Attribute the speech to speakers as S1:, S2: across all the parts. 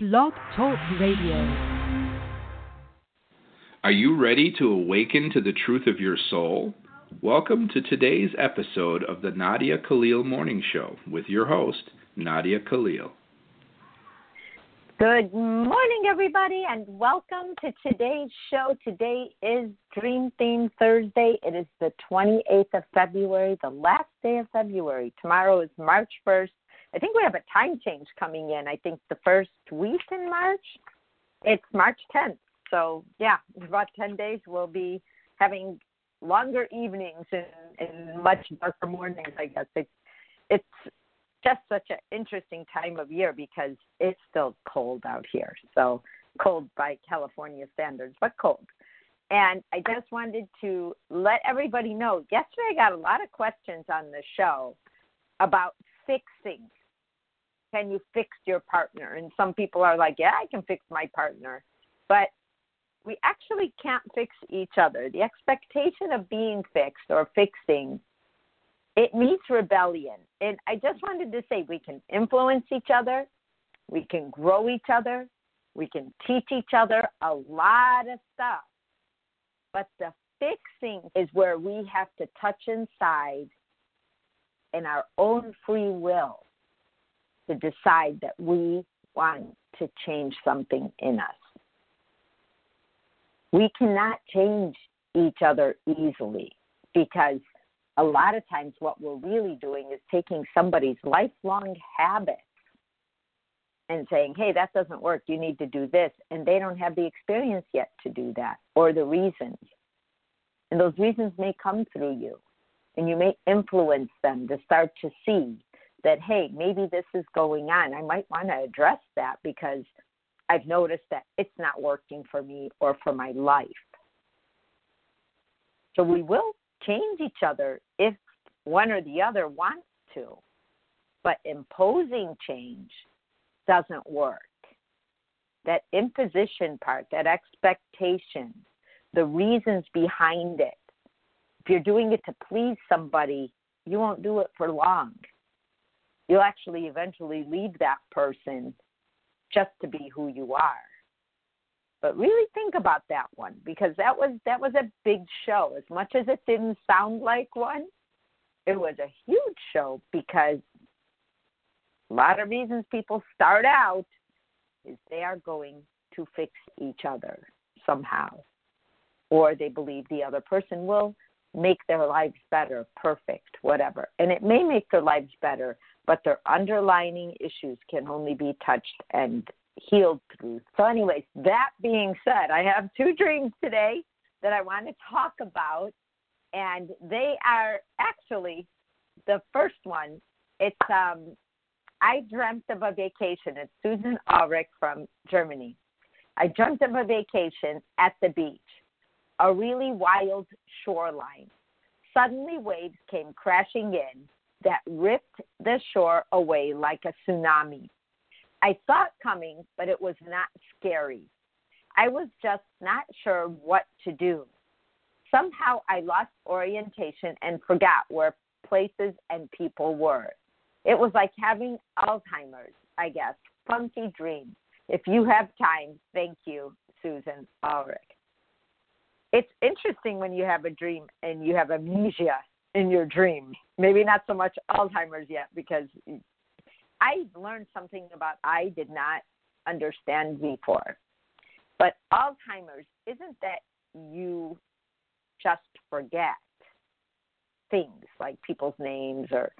S1: Blog Talk Radio.
S2: Are you ready to awaken to the truth of your soul? Welcome to today's episode of the Nadia Khalil Morning Show with your host, Nadia Khalil.
S3: Good morning, everybody, and welcome to today's show. Today is Dream Theme Thursday. It is the 28th of February, the last day of February. Tomorrow is March 1st, I think we have a time change coming in. I think the first week in March, it's March 10th. So yeah, about 10 days we'll be having longer evenings and, and much darker mornings. I guess it's it's just such an interesting time of year because it's still cold out here. So cold by California standards, but cold. And I just wanted to let everybody know yesterday I got a lot of questions on the show about fixing can you fix your partner? And some people are like, yeah, I can fix my partner. But we actually can't fix each other. The expectation of being fixed or fixing, it meets rebellion. And I just wanted to say we can influence each other, we can grow each other, we can teach each other a lot of stuff. But the fixing is where we have to touch inside in our own free will to decide that we want to change something in us. We cannot change each other easily because a lot of times what we're really doing is taking somebody's lifelong habits and saying, hey, that doesn't work. You need to do this. And they don't have the experience yet to do that or the reasons. And those reasons may come through you. And you may influence them to start to see that, hey, maybe this is going on. I might want to address that because I've noticed that it's not working for me or for my life. So we will change each other if one or the other wants to, but imposing change doesn't work. That imposition part, that expectation, the reasons behind it. If you're doing it to please somebody, you won't do it for long you'll actually eventually leave that person just to be who you are. But really think about that one because that was that was a big show. As much as it didn't sound like one, it was a huge show because a lot of reasons people start out is they are going to fix each other somehow. Or they believe the other person will make their lives better, perfect, whatever. And it may make their lives better, but their underlying issues can only be touched and healed through. So, anyways, that being said, I have two dreams today that I want to talk about, and they are actually the first one. It's um, I dreamt of a vacation. It's Susan Ulrich from Germany. I dreamt of a vacation at the beach, a really wild shoreline. Suddenly, waves came crashing in that ripped the shore away like a tsunami. I saw it coming, but it was not scary. I was just not sure what to do. Somehow I lost orientation and forgot where places and people were. It was like having Alzheimer's, I guess. Funky dream. If you have time, thank you, Susan Ulrich. It's interesting when you have a dream and you have amnesia in your dream. Maybe not so much Alzheimer's yet because I learned something about I did not understand before. But Alzheimer's isn't that you just forget things like people's names or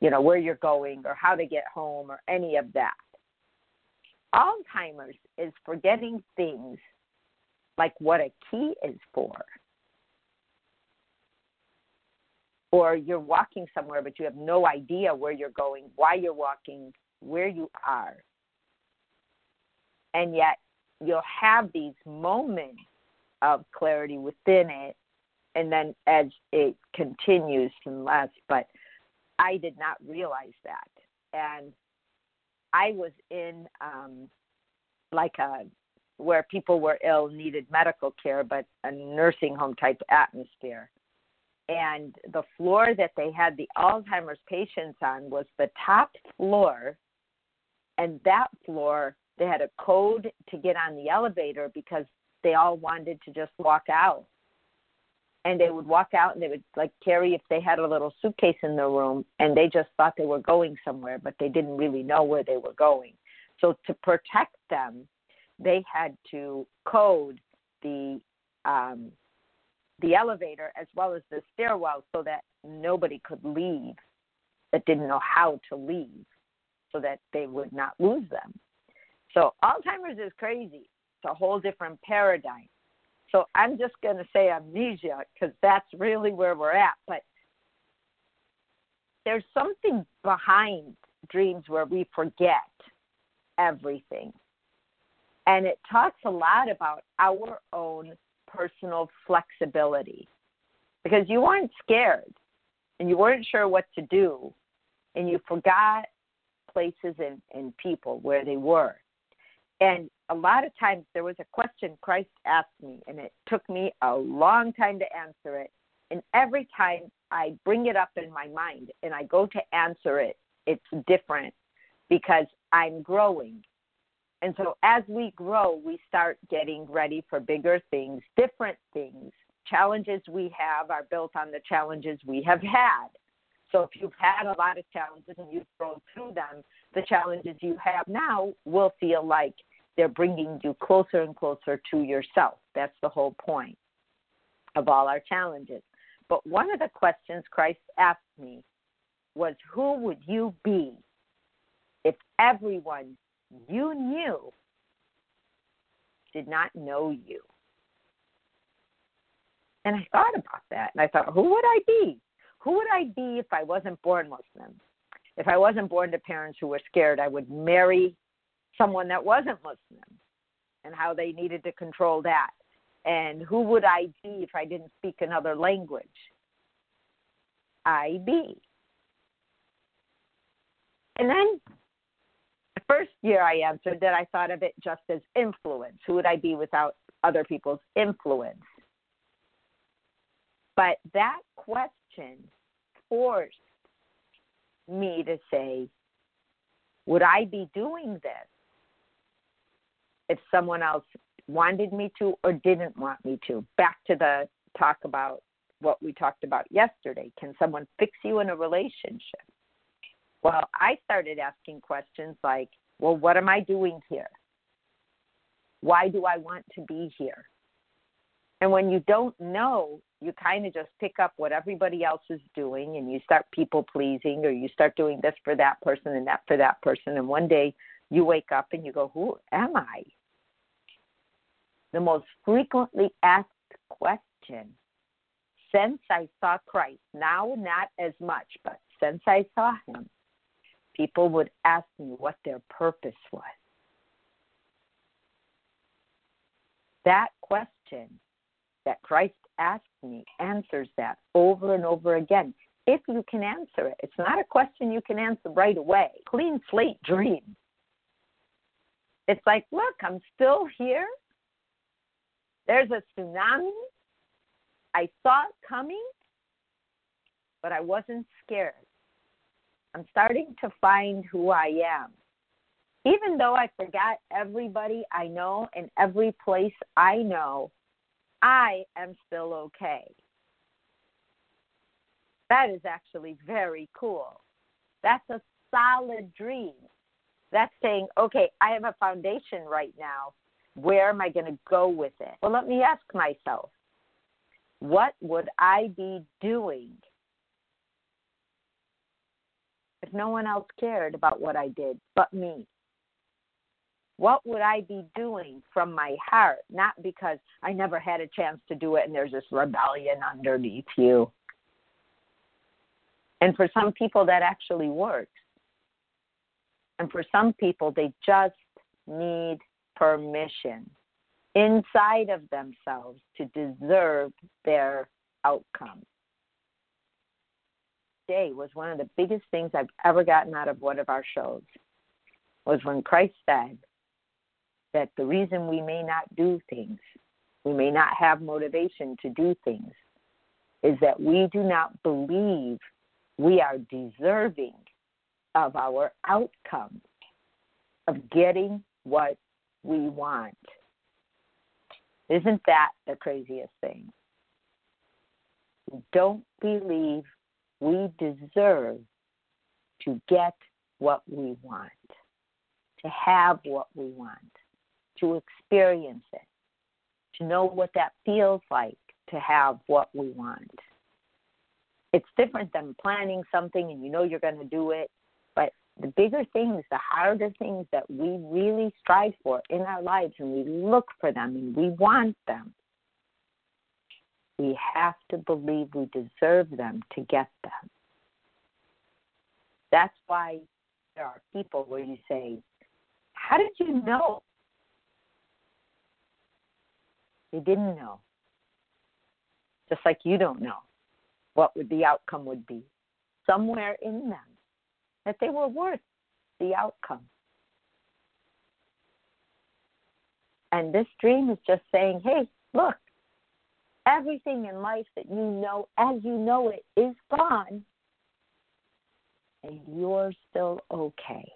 S3: you know where you're going or how to get home or any of that. Alzheimer's is forgetting things like what a key is for or you're walking somewhere but you have no idea where you're going, why you're walking, where you are. And yet you'll have these moments of clarity within it and then as it continues and less but I did not realize that. And I was in um like a where people were ill needed medical care but a nursing home type atmosphere and the floor that they had the Alzheimer's patients on was the top floor, and that floor they had a code to get on the elevator because they all wanted to just walk out. And they would walk out and they would like carry if they had a little suitcase in their room and they just thought they were going somewhere, but they didn't really know where they were going. So to protect them, they had to code the um, the elevator as well as the stairwell so that nobody could leave that didn't know how to leave so that they would not lose them. So Alzheimer's is crazy. It's a whole different paradigm. So I'm just going to say amnesia because that's really where we're at. But there's something behind dreams where we forget everything. And it talks a lot about our own personal flexibility because you weren't scared and you weren't sure what to do and you forgot places and, and people where they were. And a lot of times there was a question Christ asked me, and it took me a long time to answer it. And every time I bring it up in my mind and I go to answer it, it's different because I'm growing. And so as we grow, we start getting ready for bigger things, different things. Challenges we have are built on the challenges we have had. So if you've had a lot of challenges and you've grown through them, the challenges you have now will feel like they're bringing you closer and closer to yourself. That's the whole point of all our challenges. But one of the questions Christ asked me was, Who would you be if everyone you knew did not know you? And I thought about that and I thought, Who would I be? Who would I be if I wasn't born Muslim? If I wasn't born to parents who were scared, I would marry someone that wasn't Muslim and how they needed to control that. And who would I be if I didn't speak another language? I be. And then the first year I answered that, I thought of it just as influence. Who would I be without other people's influence? But that question forced me to say, would I be doing this if someone else wanted me to or didn't want me to? Back to the talk about what we talked about yesterday. Can someone fix you in a relationship? Well, I started asking questions like, well, what am I doing here? Why do I want to be here? And when you don't know, you kind of just pick up what everybody else is doing and you start people pleasing or you start doing this for that person and that for that person. And one day you wake up and you go, Who am I? The most frequently asked question since I saw Christ, now not as much, but since I saw him, people would ask me what their purpose was. That question that Christ asked me answers that over and over again. If you can answer it, it's not a question you can answer right away. Clean slate dream. It's like, look, I'm still here. There's a tsunami. I saw it coming, but I wasn't scared. I'm starting to find who I am. Even though I forgot everybody I know and every place I know, I am still okay. That is actually very cool. That's a solid dream. That's saying, okay, I have a foundation right now. Where am I going to go with it? Well, let me ask myself, what would I be doing if no one else cared about what I did but me? What would I be doing from my heart? Not because I never had a chance to do it and there's this rebellion underneath you. And for some people, that actually works. And for some people, they just need permission inside of themselves to deserve their outcome. Day was one of the biggest things I've ever gotten out of one of our shows was when Christ said, that the reason we may not do things, we may not have motivation to do things, is that we do not believe we are deserving of our outcome of getting what we want. Isn't that the craziest thing? We don't believe we deserve to get what we want, to have what we want, to experience it, to know what that feels like to have what we want. It's different than planning something and you know you're going to do it, but the bigger things, the harder things that we really strive for in our lives and we look for them and we want them, we have to believe we deserve them to get them. That's why there are people where you say, How did you know? They didn't know. Just like you don't know what would the outcome would be. Somewhere in them that they were worth the outcome. And this dream is just saying, hey, look, everything in life that you know as you know it is gone, and you're still okay.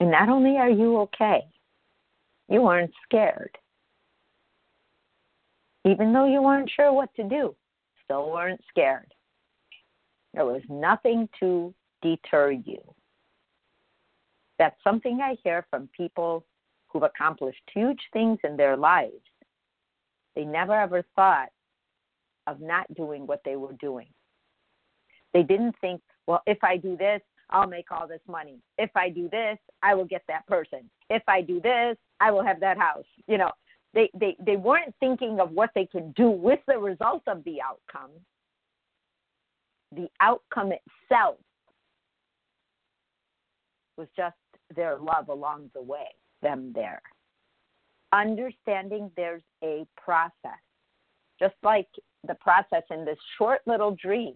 S3: And not only are you okay, you aren't scared. Even though you weren't sure what to do, still weren't scared. There was nothing to deter you. That's something I hear from people who've accomplished huge things in their lives. They never ever thought of not doing what they were doing. They didn't think, well, if I do this, I'll make all this money. If I do this, I will get that person. If I do this, I will have that house. You know, they, they, they weren't thinking of what they could do with the result of the outcome. The outcome itself was just their love along the way, them there. Understanding there's a process, just like the process in this short little dream.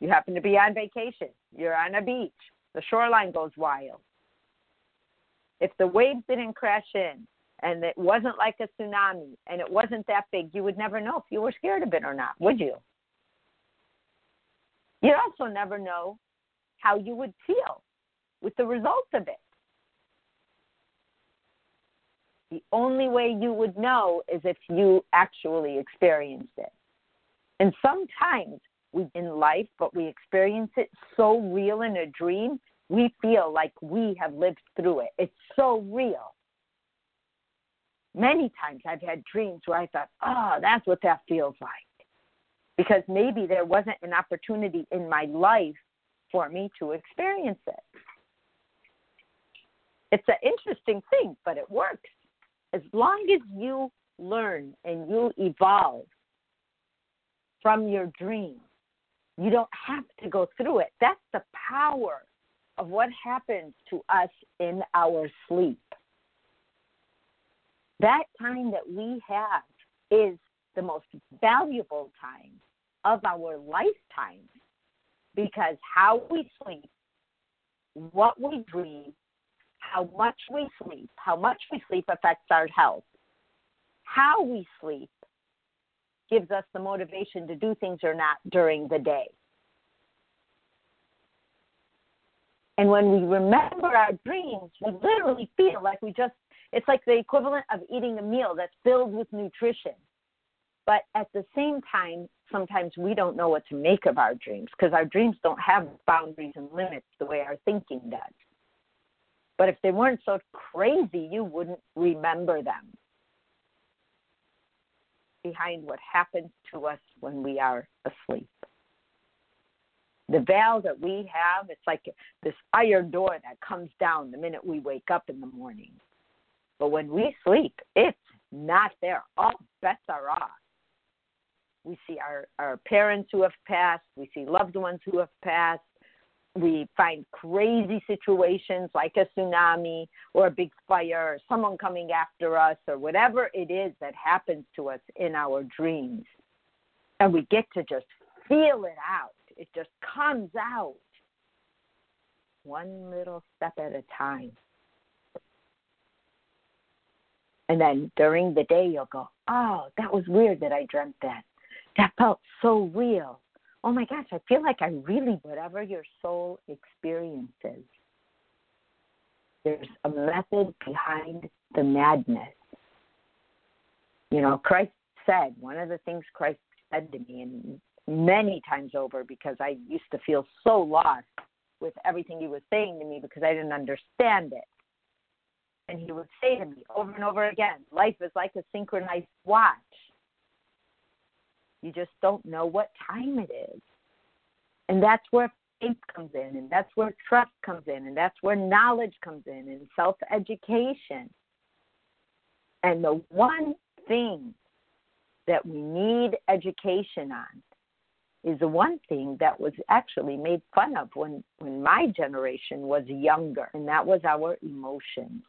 S3: You happen to be on vacation, you're on a beach, the shoreline goes wild. If the waves didn't crash in and it wasn't like a tsunami and it wasn't that big, you would never know if you were scared of it or not, would you? You'd also never know how you would feel with the results of it. The only way you would know is if you actually experienced it. And sometimes we in life, but we experience it so real in a dream, we feel like we have lived through it. It's so real. Many times I've had dreams where I thought, oh, that's what that feels like. Because maybe there wasn't an opportunity in my life for me to experience it. It's an interesting thing, but it works. As long as you learn and you evolve from your dream, you don't have to go through it. That's the power of what happens to us in our sleep. That time that we have is the most valuable time of our lifetime because how we sleep, what we dream, how much we sleep, how much we sleep affects our health. How we sleep gives us the motivation to do things or not during the day. And when we remember our dreams, we literally feel like we just, it's like the equivalent of eating a meal that's filled with nutrition. But at the same time, sometimes we don't know what to make of our dreams because our dreams don't have boundaries and limits the way our thinking does. But if they weren't so crazy, you wouldn't remember them. Behind what happens to us when we are asleep. The veil that we have, it's like this iron door that comes down the minute we wake up in the morning. But when we sleep, it's not there. All bets are off. We see our, our parents who have passed, we see loved ones who have passed, we find crazy situations like a tsunami or a big fire or someone coming after us or whatever it is that happens to us in our dreams. And we get to just feel it out. It just comes out one little step at a time. And then during the day, you'll go, Oh, that was weird that I dreamt that. That felt so real oh my gosh, I feel like I really, whatever your soul experiences, There's a method behind the madness. You know, Christ said, one of the things Christ said to me, and many times over because I used to feel so lost with everything he was saying to me because I didn't understand it. And he would say to me over and over again, life is like a synchronized watch. You just don't know what time it is. And that's where faith comes in, and that's where trust comes in, and that's where knowledge comes in, and self education. And the one thing that we need education on is the one thing that was actually made fun of when, when my generation was younger, and that was our emotions.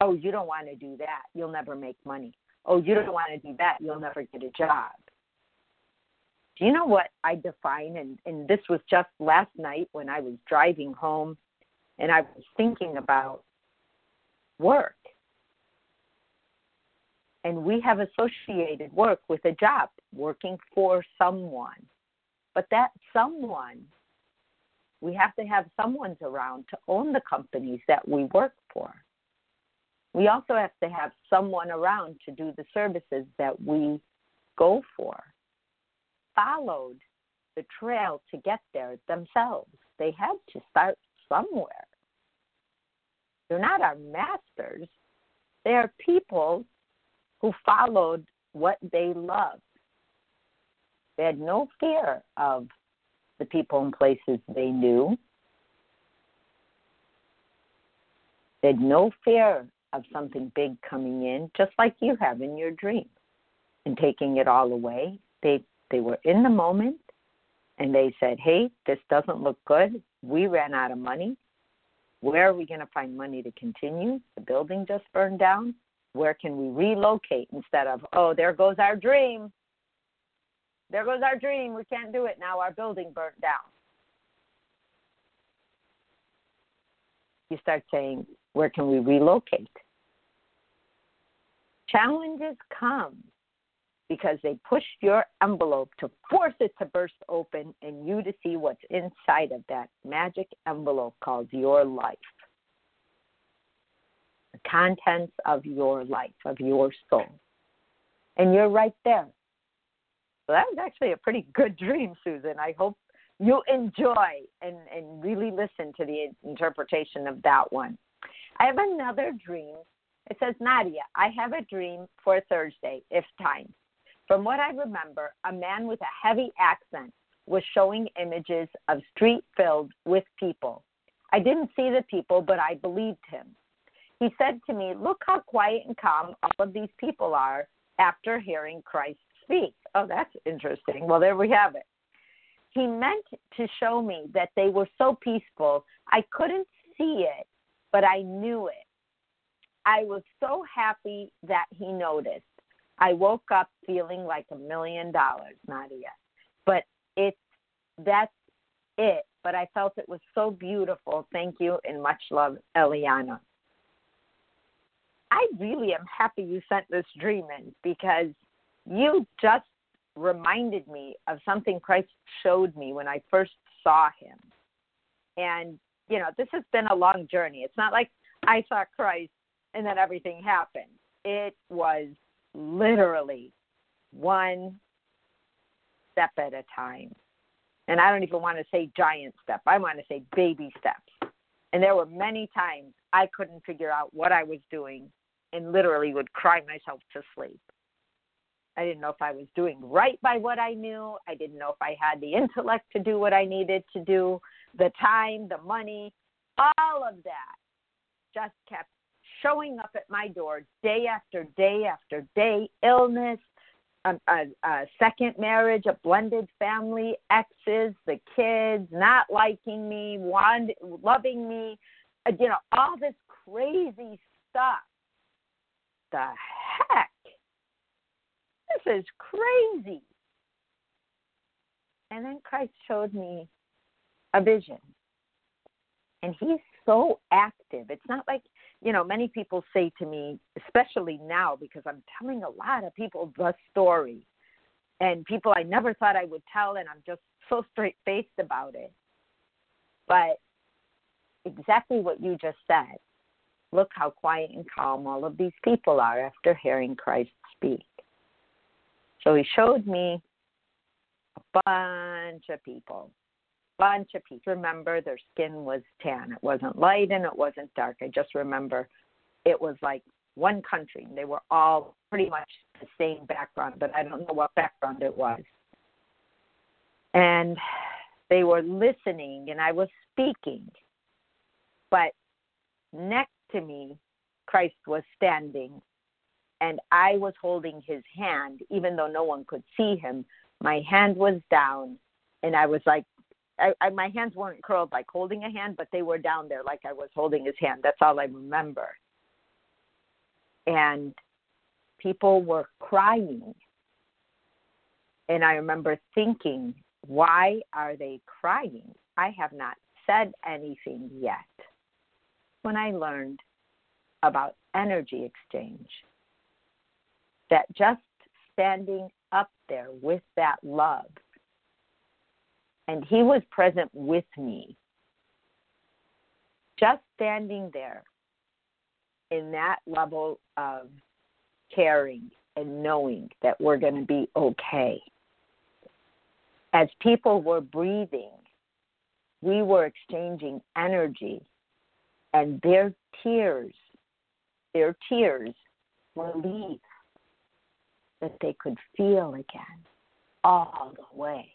S3: Oh, you don't want to do that. You'll never make money. Oh, you don't want to do that. You'll never get a job. Do you know what I define? And, and this was just last night when I was driving home and I was thinking about work and we have associated work with a job, working for someone. But that someone, we have to have someone's around to own the companies that we work for. We also have to have someone around to do the services that we go for. Followed the trail to get there themselves. They had to start somewhere. They're not our masters. They are people who followed what they loved. They had no fear of the people and places they knew. They had no fear of something big coming in, just like you have in your dream, and taking it all away. They they were in the moment and they said, Hey, this doesn't look good. We ran out of money. Where are we going to find money to continue? The building just burned down where can we relocate instead of oh there goes our dream there goes our dream we can't do it now our building burnt down you start saying where can we relocate challenges come because they push your envelope to force it to burst open and you to see what's inside of that magic envelope called your life the contents of your life, of your soul. And you're right there. So that was actually a pretty good dream, Susan. I hope you enjoy and, and really listen to the interpretation of that one. I have another dream. It says, Nadia, I have a dream for Thursday, if time. From what I remember, a man with a heavy accent was showing images of street filled with people. I didn't see the people, but I believed him. He said to me, Look how quiet and calm all of these people are after hearing Christ speak. Oh, that's interesting. Well, there we have it. He meant to show me that they were so peaceful, I couldn't see it, but I knew it. I was so happy that he noticed. I woke up feeling like a million dollars, Nadia. But it's that's it. But I felt it was so beautiful. Thank you and much love, Eliana. I really am happy you sent this dream in because you just reminded me of something Christ showed me when I first saw him. And, you know, this has been a long journey. It's not like I saw Christ and then everything happened. It was literally one step at a time. And I don't even want to say giant step, I want to say baby steps. And there were many times I couldn't figure out what I was doing and literally would cry myself to sleep. I didn't know if I was doing right by what I knew. I didn't know if I had the intellect to do what I needed to do, the time, the money, all of that just kept showing up at my door day after day after day illness, a, a, a second marriage, a blended family, exes, the kids not liking me, want, loving me, uh, you know, all this crazy stuff the heck? This is crazy. And then Christ showed me a vision. And he's so active. It's not like, you know, many people say to me, especially now, because I'm telling a lot of people the story. And people I never thought I would tell, and I'm just so straight faced about it. But exactly what you just said. Look how quiet and calm all of these people are after hearing Christ speak. So he showed me a bunch of people, bunch of people. Remember, their skin was tan. It wasn't light and it wasn't dark. I just remember it was like one country. They were all pretty much the same background, but I don't know what background it was. And they were listening, and I was speaking. But next to me, Christ was standing, and I was holding his hand, even though no one could see him. My hand was down, and I was like, I, I, my hands weren't curled like holding a hand, but they were down there like I was holding his hand. That's all I remember. And people were crying. And I remember thinking, why are they crying? I have not said anything yet. When I learned about energy exchange, that just standing up there with that love, and he was present with me, just standing there in that level of caring and knowing that we're going to be okay. As people were breathing, we were exchanging energy, and their tears, their tears, relief that they could feel again all the way.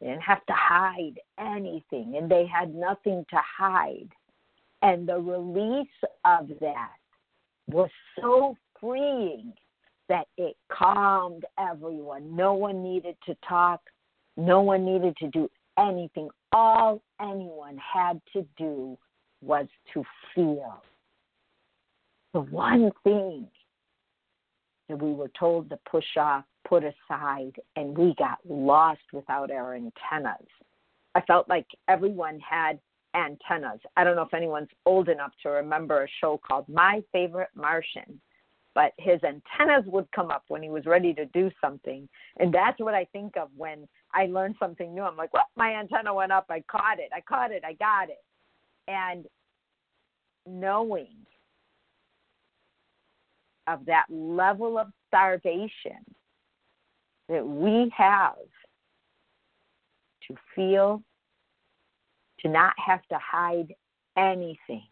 S3: They didn't have to hide anything, and they had nothing to hide. And the release of that was so freeing that it calmed everyone. No one needed to talk, no one needed to do anything. All anyone had to do was to feel. The one thing that we were told to push off, put aside, and we got lost without our antennas. I felt like everyone had antennas. I don't know if anyone's old enough to remember a show called My Favorite Martian, but his antennas would come up when he was ready to do something. And that's what I think of when I learn something new. I'm like, well, my antenna went up. I caught it. I caught it. I got it. And knowing of that level of starvation that we have to feel to not have to hide anything,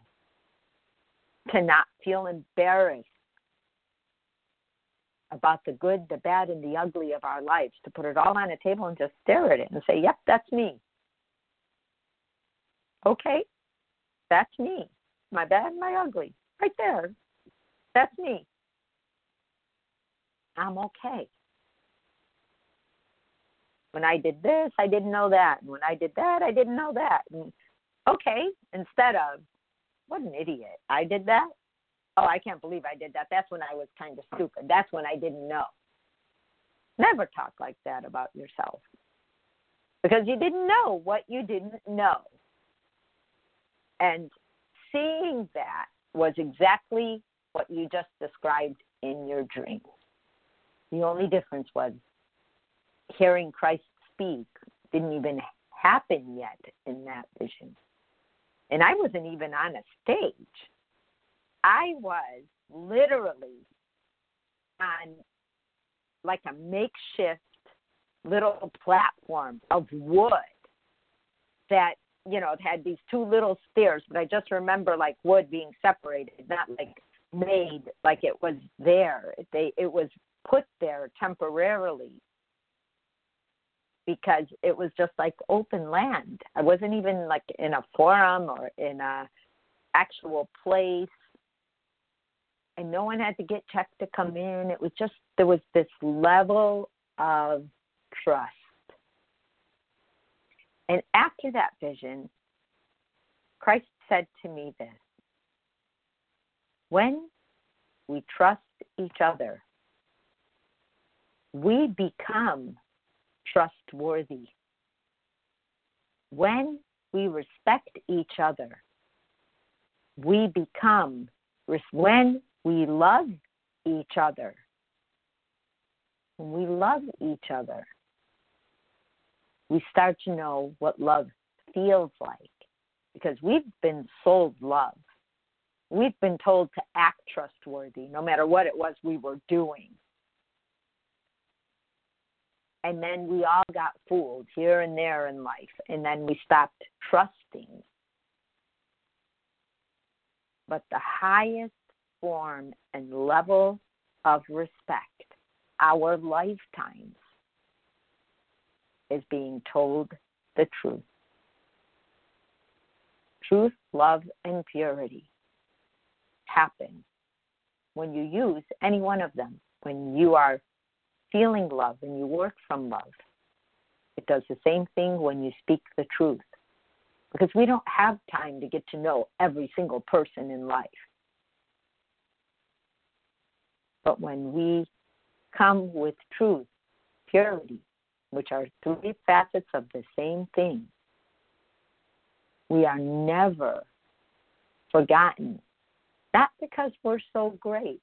S3: to not feel embarrassed about the good, the bad, and the ugly of our lives, to put it all on a table and just stare at it and say, Yep, that's me. Okay, that's me. My bad, my ugly. Right there. That's me. I'm okay when I did this, I didn't know that. And when I did that, I didn't know that. And okay, instead of, what an idiot. I did that. Oh, I can't believe I did that. That's when I was kind of stupid. That's when I didn't know. Never talk like that about yourself because you didn't know what you didn't know. And seeing that was exactly what you just described in your dream. The only difference was hearing Christ speak didn't even happen yet in that vision. And I wasn't even on a stage. I was literally on like a makeshift little platform of wood that you know it had these two little stairs but i just remember like wood being separated not like made like it was there they it was put there temporarily because it was just like open land. I wasn't even like in a forum or in a actual place. And no one had to get checked to come in. It was just there was this level of trust. And after that vision, Christ said to me this When we trust each other, we become trustworthy. When we respect each other, we become, when we love each other, when we love each other, we start to know what love feels like. because we've been sold love. We've been told to act trustworthy no matter what it was we were doing. And then we all got fooled here and there in life. And then we stopped trusting. But the highest form and level of respect, our lifetimes, is being told the truth. Truth, love, and purity happen when you use any one of them, when you are feeling love and you work from love. It does the same thing when you speak the truth because we don't have time to get to know every single person in life. But when we come with truth, purity, which are three facets of the same thing, we are never forgotten. Not because we're so great,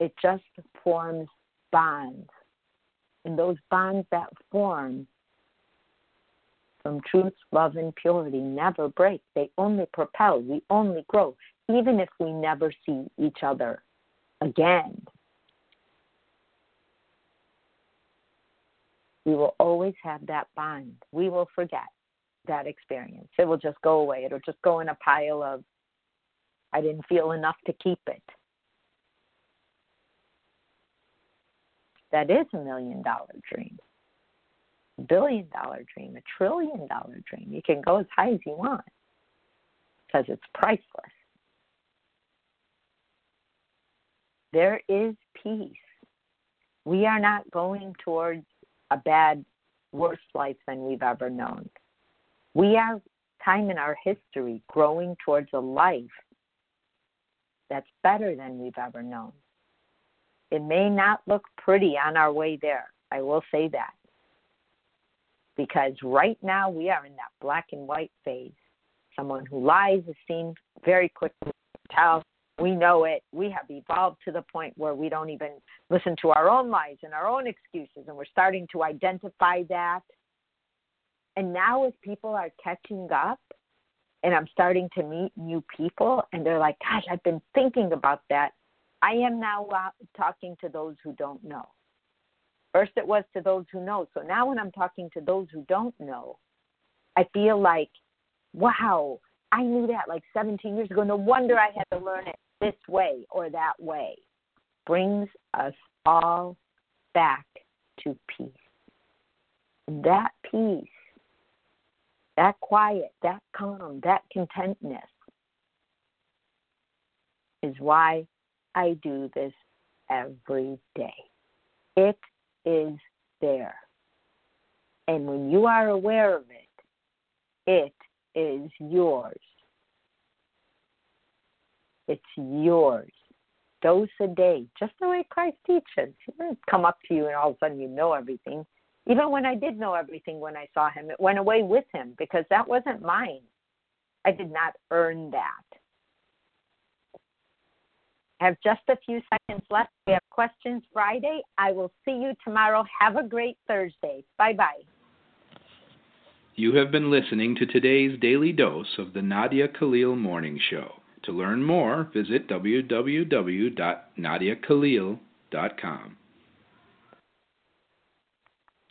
S3: it just forms bonds. And those bonds that form from truth, love, and purity never break. They only propel. We only grow, even if we never see each other again. We will always have that bond. We will forget that experience. It will just go away. It'll just go in a pile of, I didn't feel enough to keep it. That is a million dollar dream, a billion dollar dream, a trillion dollar dream. You can go as high as you want because it's priceless. There is peace. We are not going towards a bad, worse life than we've ever known. We are time in our history growing towards a life that's better than we've ever known. It may not look pretty on our way there. I will say that. Because right now we are in that black and white phase. Someone who lies is seen very quickly. Tell we know it. We have evolved to the point where we don't even listen to our own lies and our own excuses, and we're starting to identify that. And now, as people are catching up, and I'm starting to meet new people, and they're like, Gosh, I've been thinking about that. I am now uh, talking to those who don't know. First, it was to those who know. So now, when I'm talking to those who don't know, I feel like, wow, I knew that like 17 years ago. No wonder I had to learn it this way or that way. Brings us all back to peace. That peace, that quiet, that calm, that contentness is why I do this every day. It is there. And when you are aware of it, it is yours. It's yours. Dose a day, just the way Christ teaches. He didn't come up to you and all of a sudden you know everything. Even when I did know everything when I saw him, it went away with him because that wasn't mine. I did not earn that. Have just a few seconds left. We have questions Friday. I will see you tomorrow. Have a great Thursday. Bye bye.
S2: You have been listening to today's daily dose of the Nadia Khalil Morning Show. To learn more, visit www.nadiakhalil.com.